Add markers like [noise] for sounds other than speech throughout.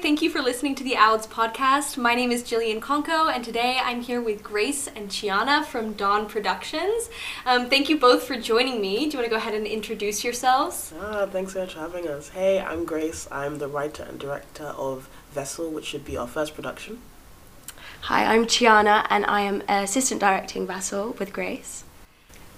Thank you for listening to the OUDS podcast. My name is Gillian Konko, and today I'm here with Grace and Ciana from Dawn Productions. Um, thank you both for joining me. Do you want to go ahead and introduce yourselves? Ah, thanks so much for having us. Hey, I'm Grace. I'm the writer and director of Vessel, which should be our first production. Hi, I'm Ciana, and I am assistant directing Vessel with Grace.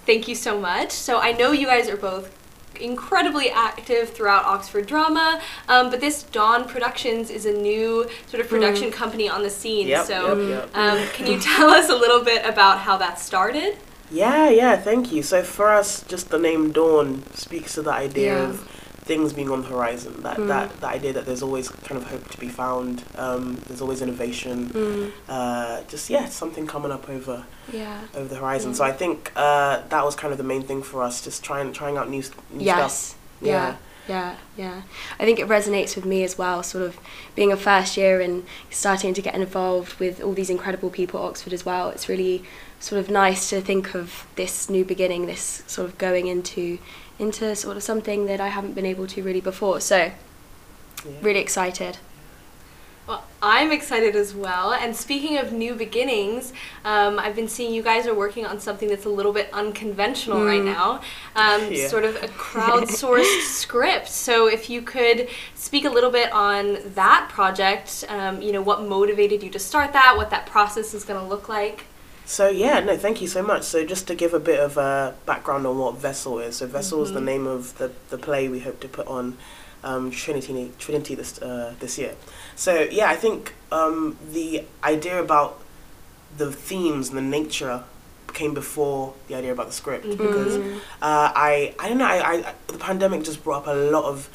Thank you so much. So I know you guys are both incredibly active throughout Oxford Drama, um, but this Dawn Productions is a new sort of production company on the scene. Yep, so yep, yep. Um, can you tell us a little bit about how that started? Yeah, yeah, thank you. So for us, just the name Dawn speaks to the idea Yeah. of things being on the horizon. That that the idea that there's always kind of hope to be found. Um, there's always innovation. Mm, Uh, just yeah, something coming up over yeah. over the horizon. So I think uh, that was kind of the main thing for us, just trying trying out new, new Yes. stuff. Yeah. Yeah, yeah. I think it resonates with me as well, sort of being a first year and starting to get involved with all these incredible people at Oxford as well. It's really sort of nice to think of this new beginning, this sort of going into into sort of something that I haven't been able to really before. So, Yeah. really excited. Well, I'm excited as well. And speaking of new beginnings, um, I've been seeing you guys are working on something that's a little bit unconventional right now, um, Yeah. sort of a [laughs] crowdsourced script. So if you could speak a little bit on that project, um, you know, what motivated you to start that, what that process is going to look like. So yeah, no, thank you so much. So just to give a bit of a background on what Vessel is. So Vessel is the name of the, the play we hope to put on um, Trinity Trinity this uh, this year. So yeah, I think um, the idea about the themes and the nature came before the idea about the script because uh, I I don't know I, I the pandemic just brought up a lot of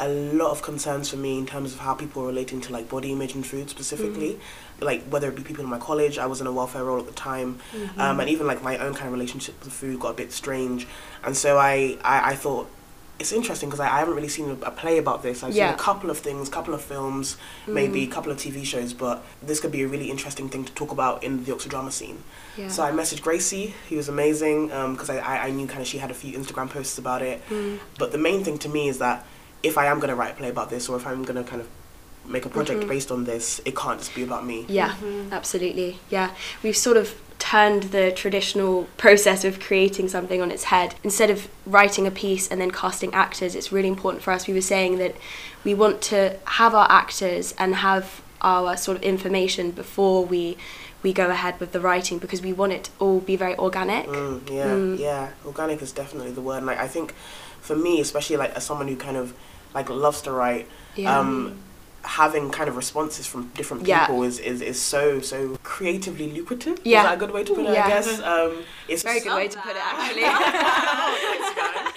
a lot of concerns for me in terms of how people are relating to like body image and food specifically. Mm-hmm. Like whether it be people in my college i was in a welfare role at the time mm-hmm. um, and even like my own kind of relationship with food got a bit strange. And so i i, I thought it's interesting because I, I haven't really seen a, a play about this. I've Yeah. seen a couple of things couple of films mm-hmm. maybe a couple of tv shows but this could be a really interesting thing to talk about in the oxford drama scene. Yeah. so I messaged Gracie, who was amazing, um, because I, I, I knew kind of she had a few Instagram posts about it. Mm. But the main thing to me is that if I am going to write a play about this, or if I'm going to kind of make a project mm-hmm. based on this, it can't just be about me. Yeah, mm-hmm. absolutely. Yeah, we've sort of turned the traditional process of creating something on its head. Instead of writing a piece and then casting actors, it's really important for us. We were saying that we want to have our actors and have our sort of information before we we go ahead with the writing because we want it to all be very organic. Mm, yeah, mm. yeah. Organic is definitely the word. Like, I think for me, especially like as someone who kind of like loves to write, Yeah. um, having kind of responses from different Yeah. people is, is, is so so creatively lucrative. Yeah. Is that a good way to put it? Yeah. I guess. Um, it's Very good way to put it, actually. [laughs]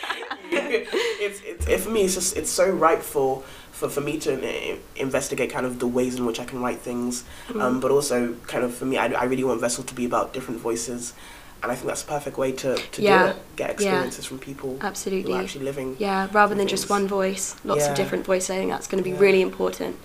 [laughs] it's, it's it, for me it's just it's so ripe for for, for me to investigate kind of the ways in which I can write things um, but also kind of for me I, I really want Vessel to be about different voices and I think that's a perfect way to, to Yeah. do it get experiences from people Absolutely. who are actually living Yeah, rather than things. just one voice, lots Yeah. of different voices. I think that's going to be Yeah. really important.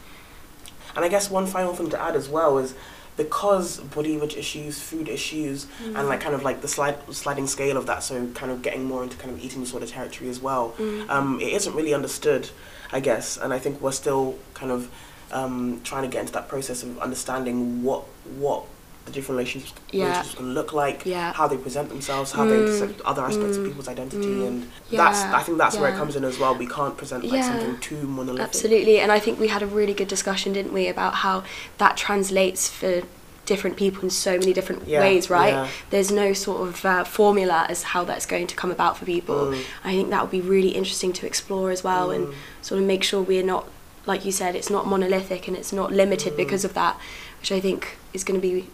And I guess one final thing to add as well is because body image issues, food issues, and like kind of like the slide, sliding scale of that, so kind of getting more into kind of eating disorder territory as well, um, it isn't really understood, I guess. And I think we're still kind of um, trying to get into that process of understanding what what the different relationships, Yeah. relationships can look like, Yeah. how they present themselves, how they Mm. intersect other aspects of people's identity, and Yeah. that's I think that's where it comes in as well. We can't present like something too monolithic. Absolutely, and I think we had a really good discussion, didn't we, about how that translates for different people in so many different Yeah, ways, right? yeah. There's no sort of uh, formula as how that's going to come about for people. Mm. I think that would be really interesting to explore as well, and sort of make sure we're not, like you said, it's not monolithic and it's not limited Mm. because of that, which I think is going to be,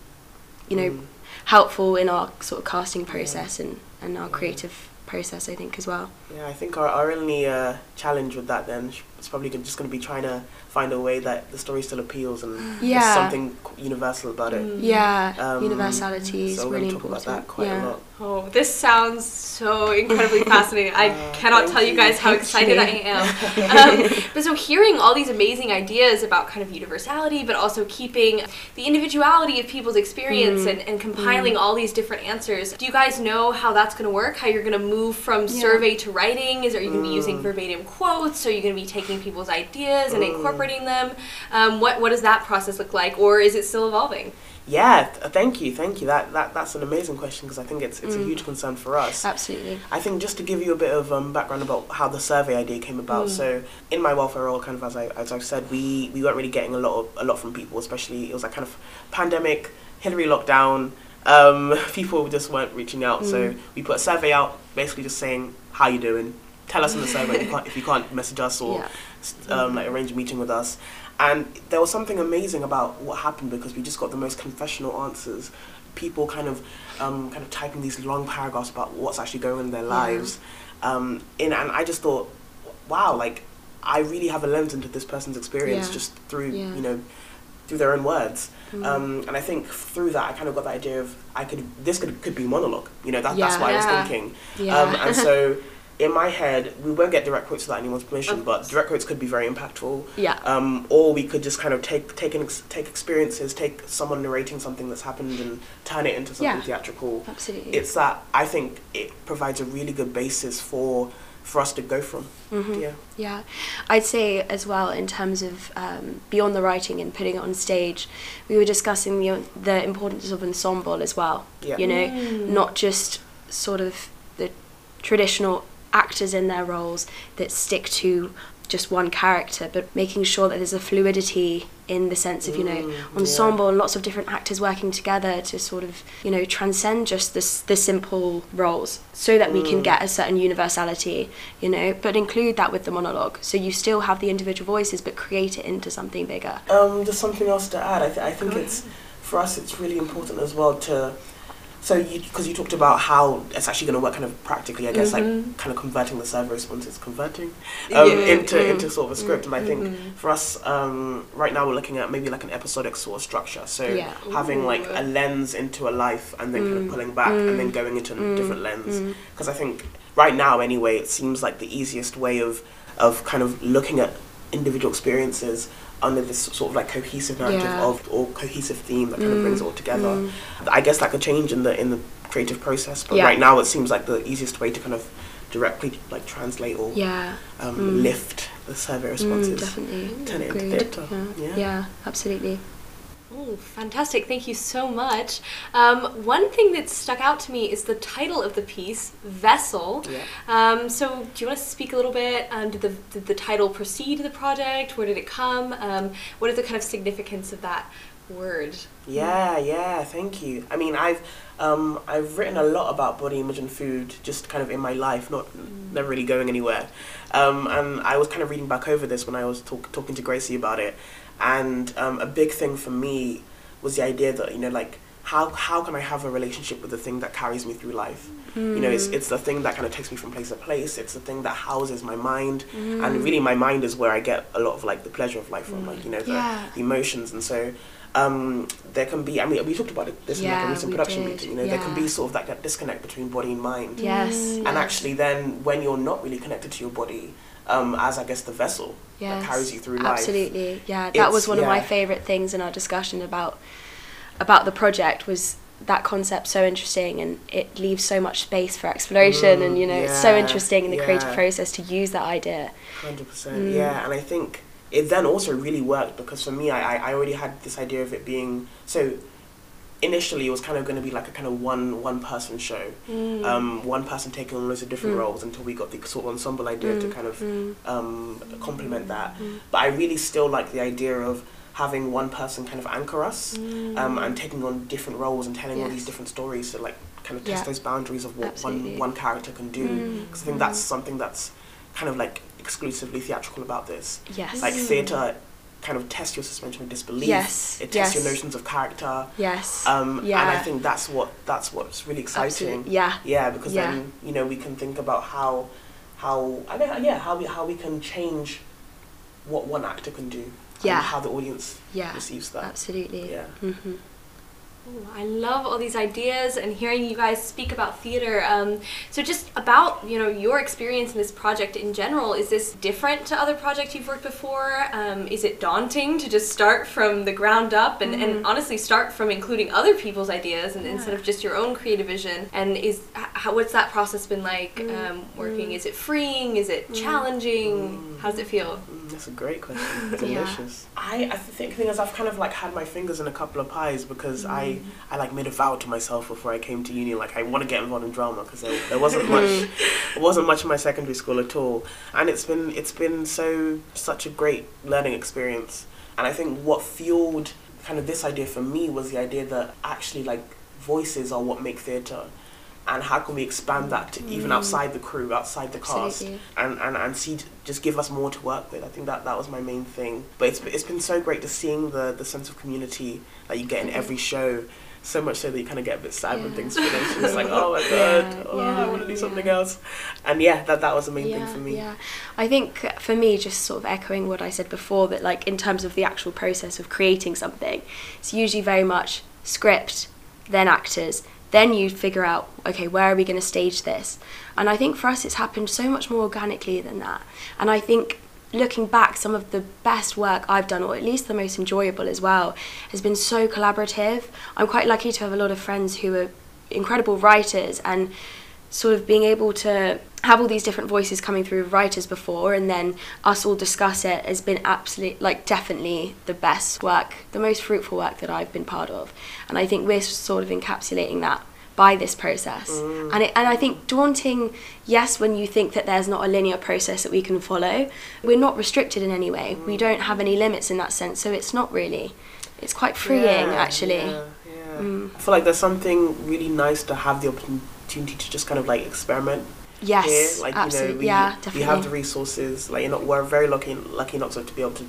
you know, Mm. helpful in our sort of casting process and, and our creative process, I think, as well. Yeah, I think our, our only uh, challenge with that then is probably gon- just going to be trying to find a way that the story still appeals and Yeah. there's something universal about it. Yeah, Um, universality is so we're really going to talk important. about that quite yeah. a lot. Oh, this sounds so incredibly [laughs] fascinating. I Uh, cannot tell you you. guys how excited. I am. [laughs] Um, but so hearing all these amazing ideas about kind of universality, but also keeping the individuality of people's experience Mm. and, and compiling all these different answers. Do you guys know how that's going to work? How you're going to move from survey to writing? Is are you going to be using verbatim quotes? Are you going to be taking taking people's ideas and incorporating them. Um, what what does that process look like, or is it still evolving? Yeah, th- thank you, thank you. That that that's an amazing question because I think it's it's a huge concern for us. Absolutely. I think just to give you a bit of um, background about how the survey idea came about. So in my welfare role, kind of as I as I've said, we we weren't really getting a lot of a lot from people, especially it was like kind of pandemic, Hilary lockdown. Um, [laughs] people just weren't reaching out, so we put a survey out, basically just saying how you doing. Tell us on the survey if you can't, if you can't message us or Yeah. um, like arrange a meeting with us. And there was something amazing about what happened because we just got the most confessional answers. People kind of um, kind of typing these long paragraphs about what's actually going on in their lives. Um, in, and I just thought, wow, like I really have a lens into this person's experience Yeah. just through. Mm. you know through their own words. Um, and I think through that, I kind of got the idea of I could this could could be monologue. You know, that, that's Yeah. what I was thinking. Yeah. Um, and so [laughs] in my head, we won't get direct quotes without anyone's permission, but direct quotes could be very impactful. Yeah. Um, or we could just kind of take take an ex- take experiences, take someone narrating something that's happened, and turn it into something Yeah. theatrical. Absolutely. It's that I think it provides a really good basis for for us to go from. Mm-hmm. Yeah. Yeah, I'd say as well in terms of um, beyond the writing and putting it on stage, we were discussing the the importance of ensemble as well. Yeah. You know, not just sort of the traditional actors in their roles that stick to just one character, but making sure that there's a fluidity in the sense of you know Mm, yeah. ensemble and lots of different actors working together to sort of you know transcend just this the simple roles, so that we can Mm. get a certain universality, you know, but include that with the monologue. So you still have the individual voices, but create it into something bigger. Um, just something else to add. I, th- I think it's for us. It's really important as well to. So you because you talked about how it's actually going to work kind of practically. I guess like kind of converting the server responses, converting um, Yeah. into Mm. into sort of a script. And I think for us um, right now we're looking at maybe like an episodic sort of structure. So Yeah. having like a lens into a life and then kind of pulling back and then going into a different lens. Because I think right now anyway it seems like the easiest way of of kind of looking at individual experiences under this sort of like cohesive narrative Yeah. of or cohesive theme that kind of brings it all together. I guess that could change in the in the creative process, but Yeah. right now it seems like the easiest way to kind of directly like translate or Yeah, um, lift the survey mm, responses. definitely. Turn it into theatre. Yeah. yeah, absolutely. Oh, fantastic. Thank you so much. Um, one thing that stuck out to me is the title of the piece, Vessel. Yeah. Um, so, do you want to speak a little bit? Um, did, the, did the title precede the project? Where did it come? Um, what is the kind of significance of that word? Yeah, yeah, thank you. I mean, I've um, I've written a lot about body image and food, just kind of in my life, not never really going anywhere. Um, and I was kind of reading back over this when I was talk, talking to Gracie about it, and um, a big thing for me was the idea that you know, like how how can I have a relationship with the thing that carries me through life? You know, it's it's the thing that kind of takes me from place to place. It's the thing that houses my mind, and really, my mind is where I get a lot of like the pleasure of life from, like you know, the, Yeah. the emotions, and so um, there can be. I mean, we talked about it this in like a recent production did, meeting. You know, there can be sort of that, that disconnect between body and mind. Yes. And yes. actually, then when you're not really connected to your body, um, as I guess the vessel Yes, that carries you through life. Absolutely, yeah. That It's- was one of my favourite things in our discussion about about the project was that concept so interesting and it leaves so much space for exploration Mm, and you know it's so interesting in the creative process to use that idea. Hundred Mm. yeah. And I think it then also really worked because for me, I I already had this idea of it being so. Initially, it was kind of going to be like a kind of one one person show, um, one person taking on loads of different Mm. roles until we got the sort of ensemble idea to Mm, kind of mm. um, complement that. But I really still like the idea of having one person kind of anchor us um, and taking on different roles and telling all these different stories to like kind of test Yeah. those boundaries of what Absolutely. one one character can do. Mm, Because I think that's something that's kind of like exclusively theatrical about this. Yes. Like theatre kind of tests your suspension of disbelief. Yes, It tests your notions of character. yes. Um, yeah. And I think that's what that's what's really exciting. Absolutely. Yeah. Yeah, because Yeah. then you know we can think about how how I mean, yeah how we how we can change what one actor can do. Yeah. And how the audience Yeah. receives that. Absolutely. Yeah. hmm Ooh, I love all these ideas and hearing you guys speak about theater. Um, so, just about you know your experience in this project in general, is this different to other projects you've worked before? Um, is it daunting to just start from the ground up and, and honestly start from including other people's ideas and instead of just your own creative vision? And is how, what's that process been like Mm, um, working? mm. Is it freeing? Is it challenging? Mm. How does it feel? Mm, That's a great question. [laughs] Yeah. Delicious. I, I think thing is I've kind of like had my fingers in a couple of pies because I I like made a vow to myself before I came to uni like I want to get involved in drama because there, there wasn't much there [laughs] wasn't much in my secondary school at all and it's been it's been so such a great learning experience and I think what fueled kind of this idea for me was the idea that actually like voices are what make theatre and how can we expand that to even mm. outside the crew outside the cast Absolutely. and, and, and see just give us more to work with. I think that that was my main thing. But it's it's been so great to seeing the the sense of community that you get in every mm. show. So much so that you kind of get a bit sad when things finish. It's like, [laughs] oh my god, Yeah, oh, yeah, I want to do something yeah. else. And yeah, that that was the main yeah, thing for me. Yeah, I think for me, just sort of echoing what I said before, that like in terms of the actual process of creating something, it's usually very much script, then actors, then you figure out, okay, where are we going to stage this? And I think for us, it's happened so much more organically than that. And I think looking back, some of the best work I've done, or at least the most enjoyable as well, has been so collaborative. I'm quite lucky to have a lot of friends who are incredible writers and sort of being able to have all these different voices coming through writers before and then us all discuss it has been absolutely like definitely the best work the most fruitful work that I've been part of. And I think we're sort of encapsulating that by this process. And it, and I think daunting yes when you think that there's not a linear process that we can follow we're not restricted in any way. We don't have any limits in that sense so it's not really it's quite freeing Yeah, actually. Yeah, yeah. Mm. I feel like there's something really nice to have the opportunity to just kind of like experiment yes here. Like absolutely you know, we, yeah we have the resources. Like you know, we're very lucky lucky not to, to be able to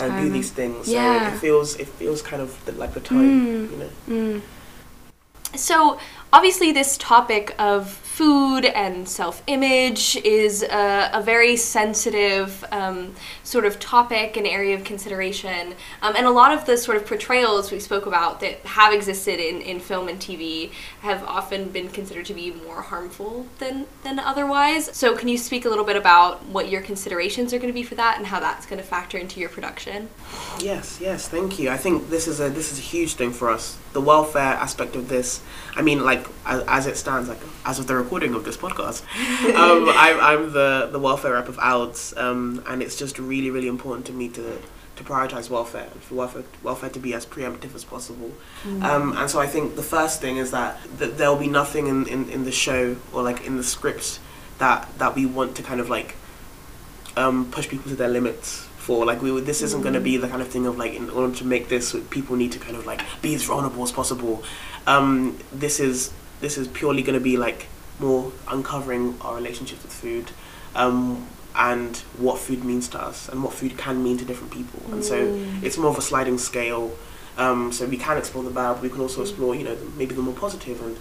of do these things. Yeah. So it feels it feels kind of the, like the time. Mm. You know. Mm. So, obviously, this topic of food and self image is a, a very sensitive um, sort of topic and area of consideration. Um, and a lot of the sort of portrayals we spoke about that have existed in, in film and TV have often been considered to be more harmful than, than otherwise. So, can you speak a little bit about what your considerations are going to be for that and how that's going to factor into your production? Yes, yes, thank you. I think this is a this is a huge thing for us. The welfare aspect of this. I mean, like as, as it stands, like as of the recording of this podcast, [laughs] um, I'm, I'm the the welfare rep of OUDS, um, and it's just really really important to me to to prioritize welfare and for welfare welfare to be as preemptive as possible. Um, and so I think the first thing is that, that there will be nothing in, in, in the show or like in the scripts that that we want to kind of like um, push people to their limits for. Like we would, this isn't going to be the kind of thing of like in order to make this, people need to kind of like be as vulnerable as possible. Um, this is this is purely going to be like more uncovering our relationships with food. Um, and what food means to us, and what food can mean to different people, and so it's more of a sliding scale. Um, so we can explore the bad, but we can also explore, you know, the, maybe the more positive, and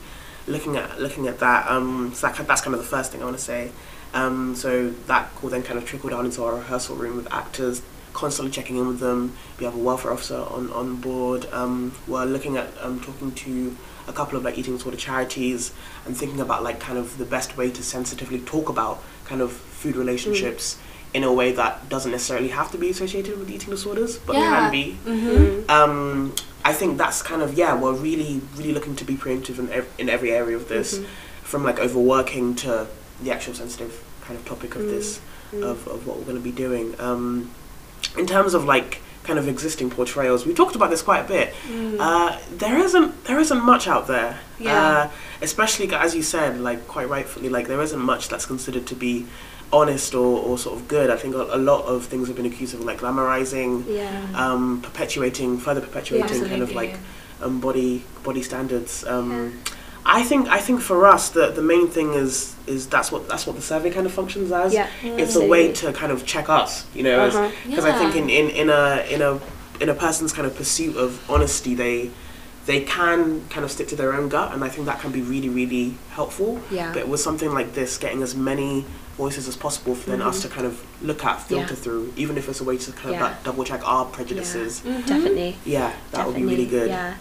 looking at looking at that. Um, so that, that's kind of the first thing I want to say. Um, so that will then kind of trickle down into our rehearsal room with actors, constantly checking in with them. We have a welfare officer on, on board. Um, we're looking at um, talking to a couple of like eating disorder charities and thinking about like kind of the best way to sensitively talk about kind of food relationships in a way that doesn't necessarily have to be associated with eating disorders, but Yeah. can be. Mm-hmm. Um, I think that's kind of yeah. We're really really looking to be preemptive in, ev- in every area of this, from like overworking to the actual sensitive kind of topic of this of, of what we're going to be doing. Um, in terms of like kind of existing portrayals, we talked about this quite a bit. Uh, there isn't there isn't much out there. Yeah. Uh, especially as you said, like quite rightfully, like there isn't much that's considered to be honest or, or sort of good. I think a, a lot of things have been accused of like glamorizing, Yeah. um, perpetuating, further perpetuating kind of like um, body body standards. Um, I think I think for us the the main thing is is that's what that's what the survey kind of functions as. Yeah, It's a way to kind of check us, you know, Uh-huh. because I think in, in, in a in a in a person's kind of pursuit of honesty, they they can kind of stick to their own gut, and I think that can be really really helpful. Yeah. But with something like this, getting as many voices as possible for then us to kind of look at, filter Mm-hmm. Yeah. through, even if it's a way to kind of Yeah. like double check our prejudices. Definitely. Yeah, that would be really good. Yeah.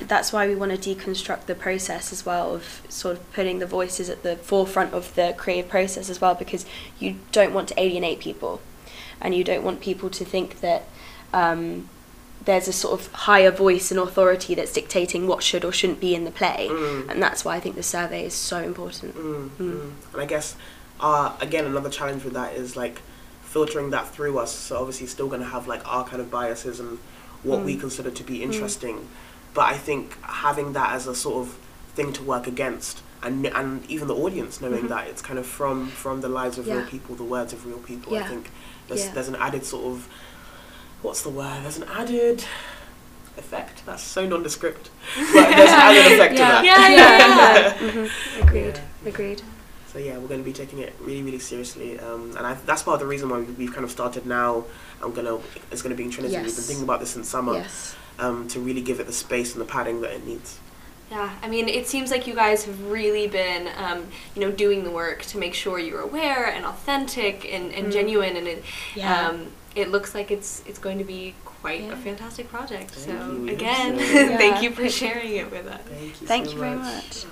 That's why we want to deconstruct the process as well of sort of putting the voices at the forefront of the creative process as well because you don't want to alienate people and you don't want people to think that um, there's a sort of higher voice and authority that's dictating what should or shouldn't be in the play, Mm. and that's why I think the survey is so important. Mm, mm. And I guess, uh, again, another challenge with that is like filtering that through us. So obviously, still going to have like our kind of biases and what we Mm. consider to be interesting. But I think having that as a sort of thing to work against, and and even the audience knowing Mhm. that it's kind of from from the lives of real people, the words of real people. I think there's Yeah. there's an added sort of what's the word? There's an added effect. That's so nondescript, [laughs] but there's an added effect to that. Yeah, yeah, yeah. [laughs] Mhm. Agreed. Yeah. Agreed. So yeah, we're going to be taking it really, really seriously, um, and I, that's part of the reason why we- we've kind of started now. I'm gonna, it's going to be in Trinity. We've been thinking about this since summer Yes. Um, to really give it the space and the padding that it needs. Yeah, I mean, it seems like you guys have really been, um, you know, doing the work to make sure you're aware and authentic and, and Mm. genuine, and it, Yeah. um, it looks like it's it's going to be quite Yeah. a fantastic project. Thank so you, again, so. [laughs] thank you for sharing it with us. Thank you. Thank so you very much. much.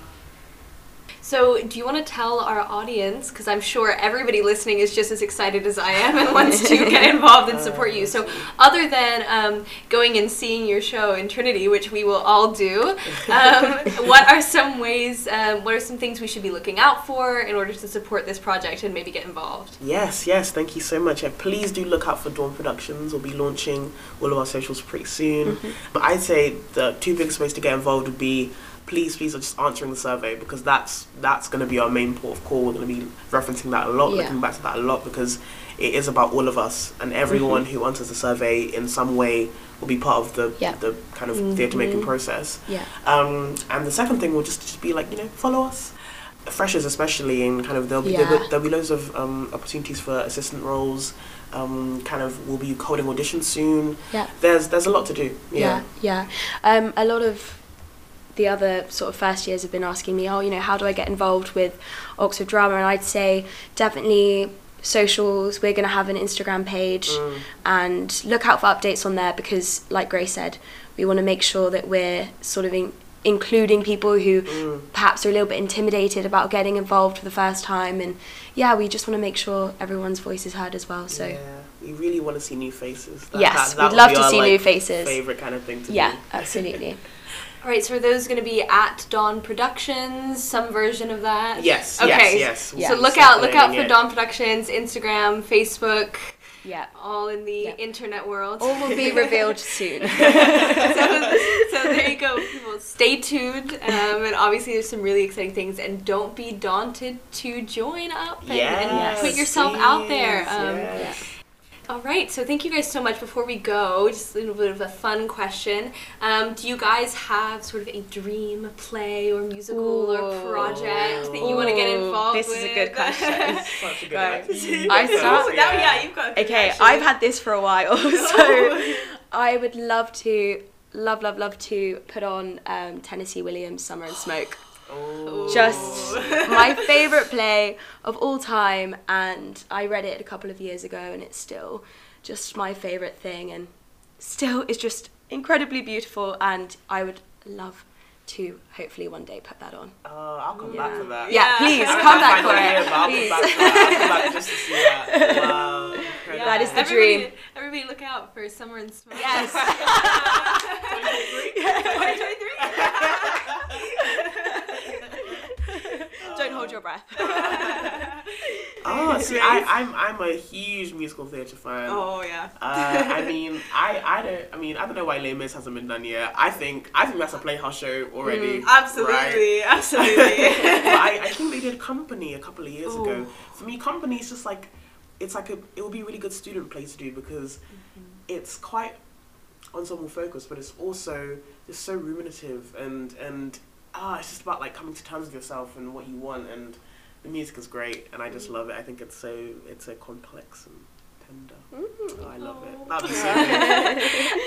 So, do you want to tell our audience, because I'm sure everybody listening is just as excited as I am and wants to [laughs] get involved and support you. So, other than um, going and seeing your show in Trinity, which we will all do, um, [laughs] what are some ways, um, what are some things we should be looking out for in order to support this project and maybe get involved? Yes, yes, thank you so much. Yeah, please do look out for Dawn Productions. We'll be launching all of our socials pretty soon. Mm-hmm. But I'd say the two biggest ways to get involved would be please, please, are just answering the survey because that's that's going to be our main port of call. We're going to be referencing that a lot, Yeah. looking back to that a lot because it is about all of us and everyone who answers the survey in some way will be part of the Mm-hmm. Yeah. the kind of theatre making Mhm. process. Yeah. Um, and the second thing will just, just be like, you know, follow us. Freshers especially, and kind of there'll be Yeah. there'll, there'll be loads of um, opportunities for assistant roles. Um, kind of we'll be holding auditions soon. Yeah. There's there's a lot to do. Yeah, Yeah. yeah. Um, a lot of the other sort of first years have been asking me, oh, you know, how do I get involved with Oxford Drama? And I'd say definitely socials. We're going to have an Instagram page Mm. and look out for updates on there because, like Grace said, we want to make sure that we're sort of in- including people who Mm. perhaps are a little bit intimidated about getting involved for the first time. And yeah, we just want to make sure everyone's voice is heard as well. So. yeah, we really want to see new faces. That- Yes, that- that we'd love to our, see like, new faces. Favorite kind of thing to Yeah, do. absolutely. [laughs] All right, so are those going to be at Dawn Productions, some version of that? Yes, Okay. yes, yes. So We'll look out, look out for it. Dawn Productions, Instagram, Facebook, yeah. all in the Yeah. internet world. All will be revealed [laughs] soon. so, so there you go, people. Stay tuned, um, and obviously there's some really exciting things. And don't be daunted to join up and, and Yes, put yourself out there. Um, yes. All right, so thank you guys so much. Before we go, just a little bit of a fun question: um, Do you guys have sort of a dream play or musical or project that you want to get Ooh, involved this with? is a good [laughs] question. Such a good Right. [laughs] I start- Ooh, now, yeah, you've got. a Okay, actually. I've had this for a while, [laughs] so I would love to, love, love, love to put on um, Tennessee Williams' "Summer and Smoke." Oh. Just my [laughs] favorite play of all time, and I read it a couple of years ago, and it's still just my favorite thing, and still is just incredibly beautiful, and I would love to hopefully one day put that on. Oh, I'll come back Yeah. for that. Yeah, Yeah. please I come had back time for yet, it. but I'll come Please. back for that. I'll come back just to see that. [laughs] Wow. incredible. That is the everybody, dream. Everybody, look out for Summer and Smoke. Yes. [laughs] 2023. Don't hold your breath. [laughs] [laughs] Oh, see, I, I'm I'm a huge musical theatre fan. Oh yeah. Uh, I [laughs] mean, I, I don't. I mean, I don't know why Les Mis hasn't been done yet. I think I think that's a playhouse show already. Mm, right? Absolutely, but absolutely. I, I think they did Company a couple of years ago. For me, Company is just like it's like a it would be a really good student play to do because it's quite ensemble focused, but it's also just so ruminative and and ah, it's just about like coming to terms with yourself and what you want and the music is great and I just love it. I think it's so it's so complex and tender. Oh, I love it. That'd be [laughs] so good.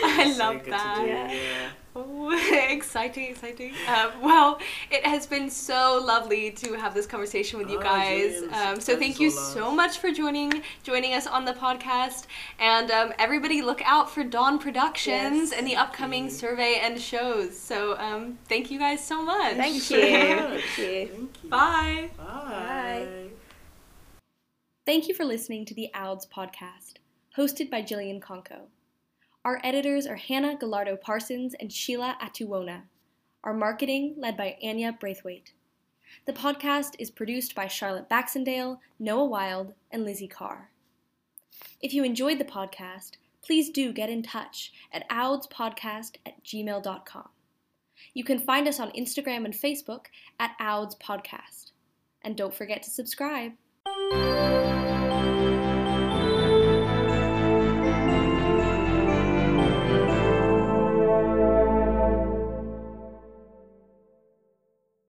I So love good to that. do, Yeah. yeah. Oh, [laughs] exciting, exciting. Um, well, it has been so lovely to have this conversation with you Oh, guys. Gillian, Um, so thanks thank you so much. so much for joining joining us on the podcast. And um, everybody, look out for Dawn Productions Yes. and the upcoming you. survey and shows. So um, thank you guys so much. Thank [laughs] you. so much. Thank you. Thank you. Bye. Bye. Thank you for listening to the OUDS podcast, hosted by Gillian Konko. Our editors are Hannah Gallardo Parsons and Sheila Atuona. Our marketing led by Anya Braithwaite. The podcast is produced by Charlotte Baxendale, Noah Wild, and Lizzie Carr. If you enjoyed the podcast, please do get in touch at oudspodcast at gmail.com. You can find us on Instagram and Facebook at Ouds Podcast. And don't forget to subscribe.